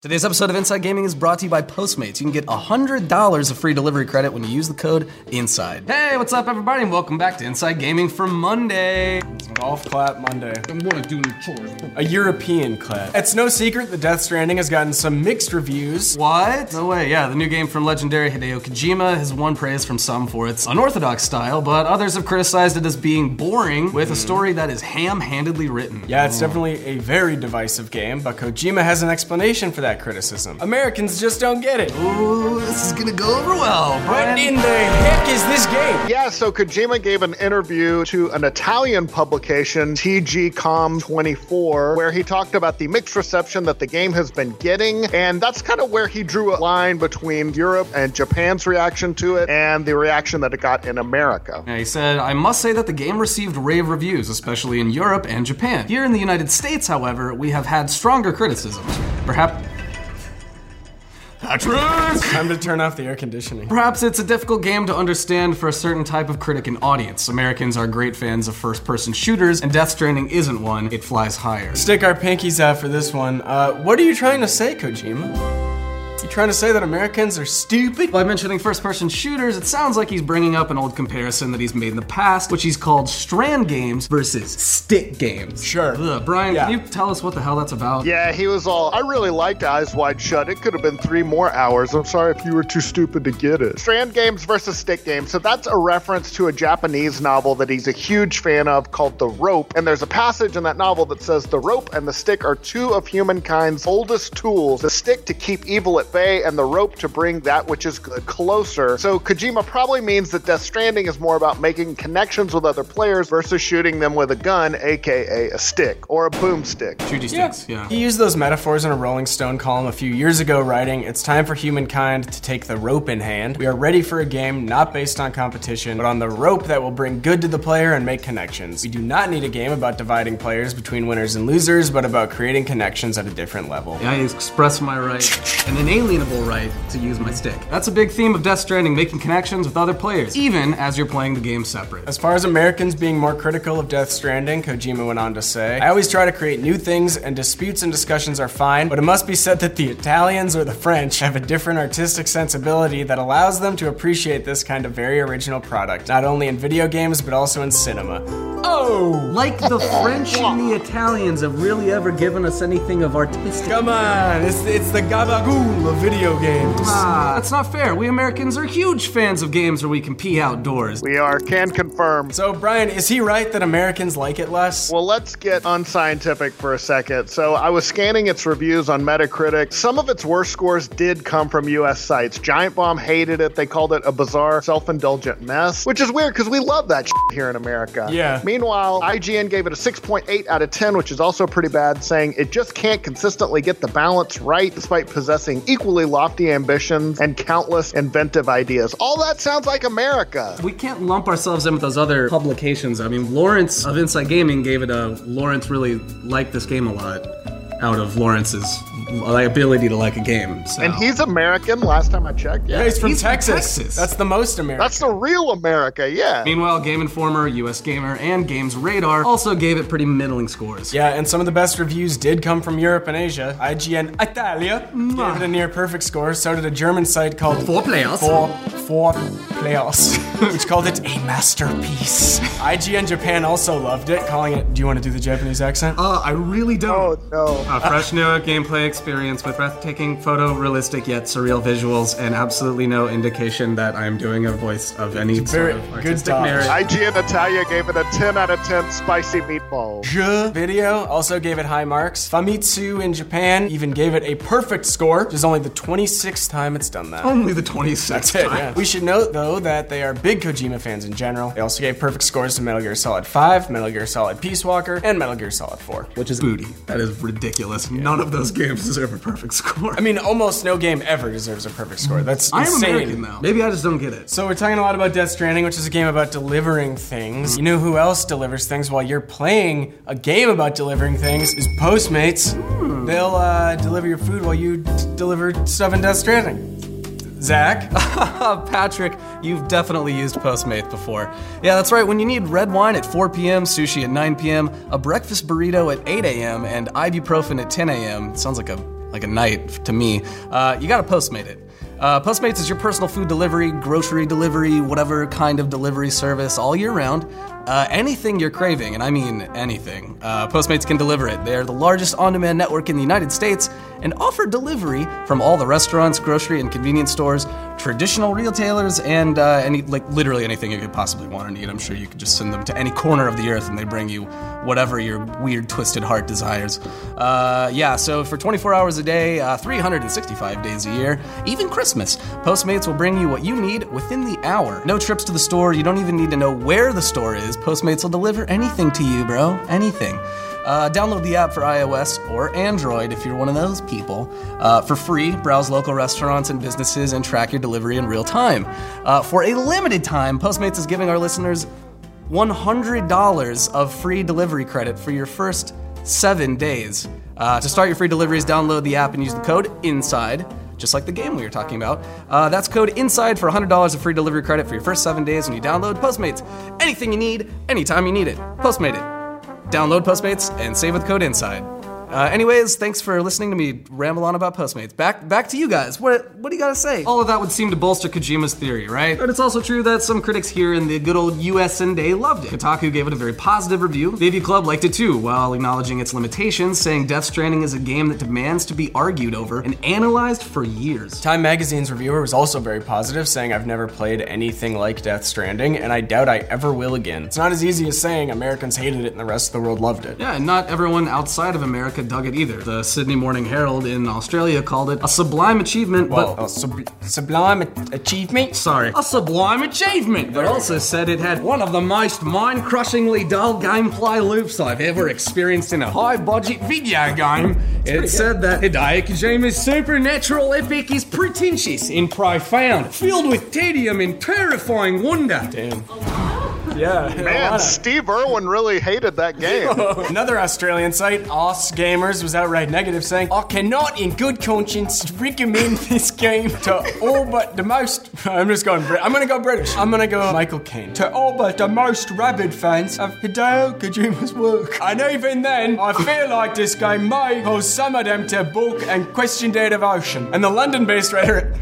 Today's episode of Inside Gaming is brought to you by Postmates. You can get $100 of free delivery credit when you use the code INSIDE. Hey, what's up, everybody, and welcome back to Inside Gaming for Monday. It's golf clap Monday. I'm gonna do the chores. A European clap. It's no secret that Death Stranding has gotten some mixed reviews. What? No way, yeah, the new game from legendary Hideo Kojima has won praise from some for its unorthodox style, but others have criticized it as being boring with a hmm. story that is ham handedly written. Yeah, it's definitely a very divisive game, but Kojima has an explanation for that criticism. Americans just don't get it. Ooh, this is gonna go over well. What in the heck is this game? Yeah, so Kojima gave an interview to an Italian publication, TGcom24, where he talked about the mixed reception that the game has been getting. And that's kind of where he drew a line between Europe and Japan's reaction to it and the reaction that it got in America. Yeah, he said, I must say that the game received rave reviews, especially in Europe and Japan. Here in the United States, however, we have had stronger criticisms. Perhaps. Patrick! Time to turn off the air conditioning. Perhaps it's a difficult game to understand for a certain type of critic and audience. Americans are great fans of first person shooters, and Death Stranding isn't one, it flies higher. Stick our pinkies out for this one. Uh, what are you trying to say, Kojima? You trying to say that Americans are stupid? By mentioning first person shooters, it sounds like he's bringing up an old comparison that he's made in the past, which he's called strand games versus stick games. Sure. Ugh, Brian, Yeah. can you tell us what the hell that's about? Yeah, he was all, I really liked Eyes Wide Shut. It could have been three more hours. I'm sorry if you were too stupid to get it. Strand games versus stick games. So that's a reference to a Japanese novel that he's a huge fan of called The Rope. And there's a passage in that novel that says the rope and the stick are two of humankind's oldest tools. The stick to keep evil at bay and the rope to bring that which is good closer. So Kojima probably means that Death Stranding is more about making connections with other players versus shooting them with a gun, aka a stick or a boomstick. Chuji sticks, yeah. He used those metaphors in a Rolling Stone column a few years ago, writing, It's time for humankind to take the rope in hand. We are ready for a game not based on competition, but on the rope that will bring good to the player and make connections. We do not need a game about dividing players between winners and losers, but about creating connections at a different level. I express my right, an inalienable right, to use my stick. That's a big theme of Death Stranding, making connections with other players, even as you're playing the game separate. As far as Americans being more critical of Death Stranding, Kojima went on to say, I always try to create new things, and disputes and discussions are fine, but it must be said that the Italians or the French have a different artistic sensibility that allows them to appreciate this kind of very original product, not only in video games, but also in cinema. Oh! Like the French and the Italians have really ever given us anything of artistic. Come on, it's, it's the gabagool of video games. Ah, that's not fair. We Americans are huge fans of games where we can pee outdoors. We are, can confirm. So, Brian, is he right that Americans like it less? Well, let's get unscientific for a second. So, I was scanning its reviews on Metacritic. Some of its worst scores did come from US sites. Giant Bomb hated it. They called it a bizarre, self indulgent mess, which is weird because we love that shit here in America. Yeah. Meanwhile, IGN gave it a 6.8 out of 10, which is also pretty bad, saying it just can't consistently get the balance right despite possessing equally lofty ambitions and countless inventive ideas. All that sounds like America. We can't lump ourselves in with those other publications. I mean, Lawrence of Inside Gaming gave it a Lawrence really liked this game a lot out of Lawrence's ability to like a game. So. And he's American, last time I checked. Yeah, he's from He's from Texas. Texas. That's the most American. That's the real America, yeah. Meanwhile, Game Informer, US Gamer, and Games Radar also gave it pretty middling scores. Yeah, and some of the best reviews did come from Europe and Asia. IGN Italia mm-hmm. gave it a near perfect score. So did a German site called Four players. Four, four Players, which called it a masterpiece. IGN Japan also loved it, calling it. Do you want to do the Japanese accent? Uh, I really don't. Oh, no. A fresh new gameplay experience with breathtaking, photorealistic yet surreal visuals, and absolutely no indication that I'm doing a voice of any Very sort of good artistic dodge. merit. IGN Italia gave it a 10 out of 10 spicy meatballs. Jeuxvideo also gave it high marks. Famitsu in Japan even gave it a perfect score, which is only the 26th time it's done that. Only the 26th That's it, time. yeah. We should note, though, that they are big Kojima fans in general. They also gave perfect scores to Metal Gear Solid 5, Metal Gear Solid Peace Walker, and Metal Gear Solid 4. Which is booty. That is ridiculous. None of those games deserve a perfect score. I mean, almost no game ever deserves a perfect score. That's I'm insane. American though. Maybe I just don't get it. So we're talking a lot about Death Stranding, which is a game about delivering things. You know who else delivers things while you're playing a game about delivering things is Postmates. They'll uh, deliver your food while you deliver stuff in Death Stranding. Zach, Patrick, you've definitely used Postmates before. Yeah, that's right. When you need red wine at 4 p.m., sushi at 9 p.m., a breakfast burrito at 8 a.m., and ibuprofen at 10 a.m., sounds like a like a night to me. Uh, you gotta Postmate it. Uh, Postmates is your personal food delivery, grocery delivery, whatever kind of delivery service all year round. Uh, anything you're craving, and I mean anything, uh, Postmates can deliver it. They are the largest on demand network in the United States and offer delivery from all the restaurants, grocery, and convenience stores, traditional retailers, and uh, any, like, literally anything you could possibly want or need. I'm sure you could just send them to any corner of the earth and they bring you whatever your weird, twisted heart desires. Uh, yeah, so for 24 hours a day, uh, 365 days a year, even Christmas, Postmates will bring you what you need within the hour. No trips to the store, you don't even need to know where the store is. Postmates will deliver anything to you, bro. Anything. Uh, download the app for iOS or Android if you're one of those people. Uh, for free, browse local restaurants and businesses and track your delivery in real time. Uh, for a limited time, Postmates is giving our listeners $100 of free delivery credit for your first seven days. Uh, to start your free deliveries, download the app and use the code INSIDE, just like the game we were talking about. Uh, that's code INSIDE for $100 of free delivery credit for your first seven days when you download Postmates. Anything you need, anytime you need it. Postmate it. Download Postmates and save with code INSIDE. Uh, anyways, thanks for listening to me ramble on about Postmates. Back back to you guys. What what do you gotta say? All of that would seem to bolster Kojima's theory, right? But it's also true that some critics here in the good old US and day loved it. Kotaku gave it a very positive review. The AV Club liked it too, while acknowledging its limitations, saying Death Stranding is a game that demands to be argued over and analyzed for years. Time Magazine's reviewer was also very positive, saying I've never played anything like Death Stranding, and I doubt I ever will again. It's not as easy as saying Americans hated it and the rest of the world loved it. Yeah, and not everyone outside of America dug it either. The Sydney Morning Herald in Australia called it a sublime achievement, Well, but a sub- sublime achievement? Sorry. A sublime achievement, but also said it had one of the most mind crushingly dull gameplay loops I've ever experienced in a high budget video game. It said that Hideo Kojima's supernatural epic is pretentious and profound, filled with tedium and terrifying wonder. Damn. Yeah. Man, Steve Irwin really hated that game. Another Australian site, Aus Gamers, was outright negative, saying, I cannot in good conscience recommend this game to all but the most. I'm just going, I'm gonna go British. I'm gonna go Michael Caine. To all but the most rabid fans of Hideo Kojima's work. And even then, I feel like this game may cause some of them to balk and question their devotion. And the London based writer,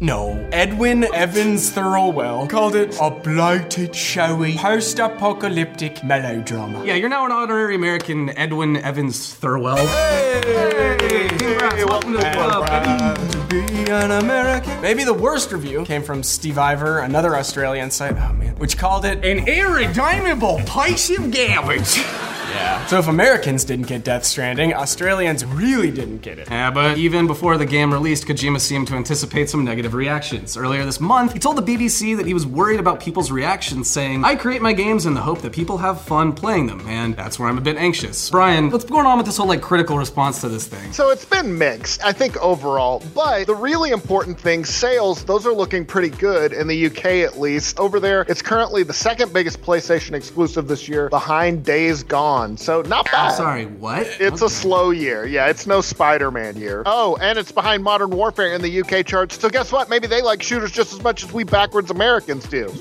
no. Edwin Evans Thirlwell called it a bloated, showy, post apocalyptic melodrama. Yeah, you're now an honorary American, Edwin Evans Thirlwell. Hey! Congrats, welcome to the club. To be an American. Maybe the worst review came from Stevivor, another Australian site, oh man, which called it An irredeemable piece of garbage. Yeah. So if Americans didn't get Death Stranding, Australians really didn't get it. Yeah, but even before the game released, Kojima seemed to anticipate some negative reactions. Earlier this month, he told the BBC that he was worried about people's reactions, saying, I create my games in the hope that people have fun playing them, and that's where I'm a bit anxious. Brian, what's going on with this whole like critical response to this thing? So it's been mixed, I think, overall. But the really important thing, sales, those are looking pretty good in the UK at least. Over there, it's currently the second biggest PlayStation exclusive this year, behind Days Gone. So not bad. Sorry, what? It's a slow year. Yeah, it's no Spider Man year. Oh, and it's behind Modern Warfare in the UK charts. So guess what? Maybe they like shooters just as much as we backwards Americans do.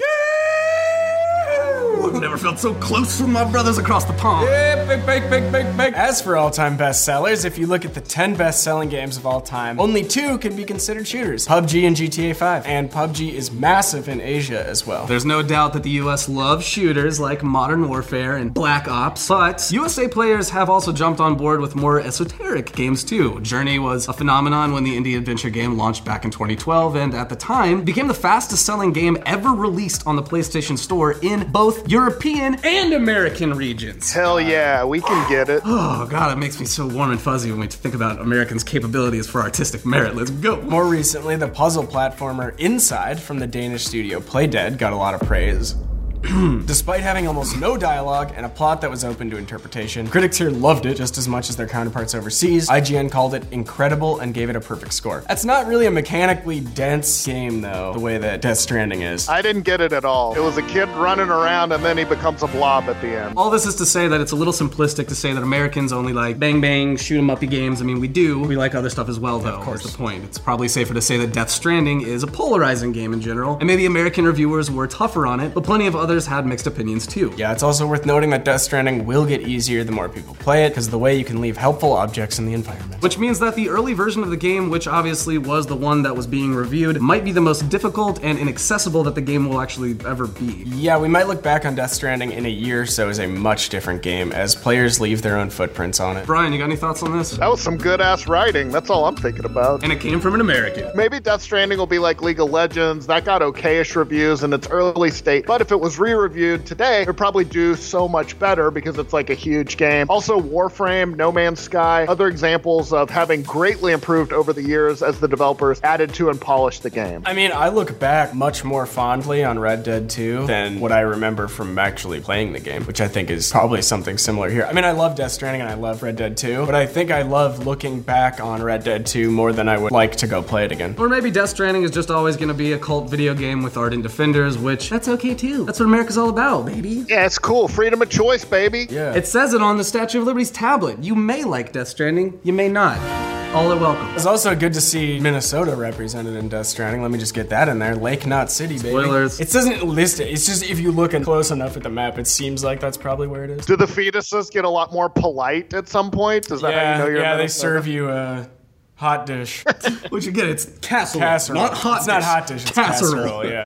I've never felt so close with my brothers across the pond. Yeah, big, big, big, big, big. As for all-time bestsellers, if you look at the 10 best-selling games of all time, only two can be considered shooters: PUBG and GTA 5. And PUBG is massive in Asia as well. There's no doubt that the US loves shooters like Modern Warfare and Black Ops, but USA players have also jumped on board with more esoteric games too. Journey was a phenomenon when the indie adventure game launched back in 2012 and at the time became the fastest selling game ever released on the PlayStation Store in both European and American regions. Hell yeah, we can get it. Oh god, it makes me so warm and fuzzy when we think about Americans' capabilities for artistic merit. Let's go. More recently, the puzzle platformer Inside from the Danish studio Playdead got a lot of praise. Despite having almost no dialogue and a plot that was open to interpretation, critics here loved it just as much as their counterparts overseas. IGN called it incredible and gave it a perfect score. That's not really a mechanically dense game, though, the way that Death Stranding is. I didn't get it at all. It was a kid running around and then he becomes a blob at the end. All this is to say that it's a little simplistic to say that Americans only like bang bang, shoot 'em uppy games. I mean, we do. We like other stuff as well, though. Of course. Is the point. It's probably safer to say that Death Stranding is a polarizing game in general, and maybe American reviewers were tougher on it, but plenty of other others had mixed opinions too. Yeah, it's also worth noting that Death Stranding will get easier the more people play it, because the way you can leave helpful objects in the environment. Which means that the early version of the game, which obviously was the one that was being reviewed, might be the most difficult and inaccessible that the game will actually ever be. Yeah, we might look back on Death Stranding in a year or so as a much different game, as players leave their own footprints on it. Brian, you got any thoughts on this? That was some good ass writing. That's all I'm thinking about. And it came from an American. Maybe Death Stranding will be like League of Legends. That got okayish reviews in its early state. But if it was re reviewed today, it would probably do so much better because it's like a huge game. Also, Warframe, No Man's Sky, other examples of having greatly improved over the years as the developers added to and polished the game. I mean, I look back much more fondly on Red Dead 2 than what I remember from actually playing the game, which I think is probably something similar here. I mean, I love Death Stranding and I love Red Dead 2, but I think I love looking back on Red Dead 2 more than I would like to go play it again. Or maybe Death Stranding is just always going to be a cult video game with ardent defenders, which that's okay too. That's what America's all about, baby. Yeah, it's cool. Freedom of choice, baby. Yeah. It says it on the Statue of Liberty's tablet. You may like Death Stranding, you may not. All are welcome. It's also good to see Minnesota represented in Death Stranding. Let me just get that in there. Lake Knot City, baby. Spoilers. It doesn't list it. It's just if you look close enough at the map, it seems like that's probably where it is. Do the fetuses get a lot more polite at some point? Is that how Yeah, you know you're yeah, they serve you a hot dish. Which again. It's casserole, Casserole. not hot. It's not hot dish, it's casserole, yeah.